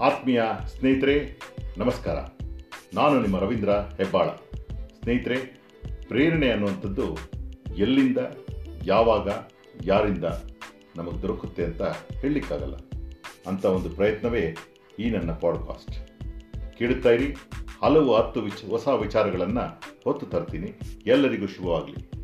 ಆತ್ಮೀಯ ಸ್ನೇಹಿತರೆ, ನಮಸ್ಕಾರ. ನಾನು ನಿಮ್ಮ ರವೀಂದ್ರ ಹೆಬ್ಬಾಳ. ಸ್ನೇಹಿತರೆ, ಪ್ರೇರಣೆ ಅನ್ನುವಂಥದ್ದು ಎಲ್ಲಿಂದ, ಯಾವಾಗ, ಯಾರಿಂದ ನಮಗೆ ದೊರಕುತ್ತೆ ಅಂತ ಹೇಳಲಿಕ್ಕಾಗಲ್ಲ. ಅಂಥ ಒಂದು ಪ್ರಯತ್ನವೇ ಈ ನನ್ನ ಪಾಡ್ಕಾಸ್ಟ್ ಕೇಳುತ್ತಾ ಇರಿ, ಹಲವು ಹತ್ತು ವಿಚ ಹೊಸ ವಿಚಾರಗಳನ್ನು ಹೊತ್ತು ತರ್ತೀನಿ. ಎಲ್ಲರಿಗೂ ಶುಭವಾಗಲಿ.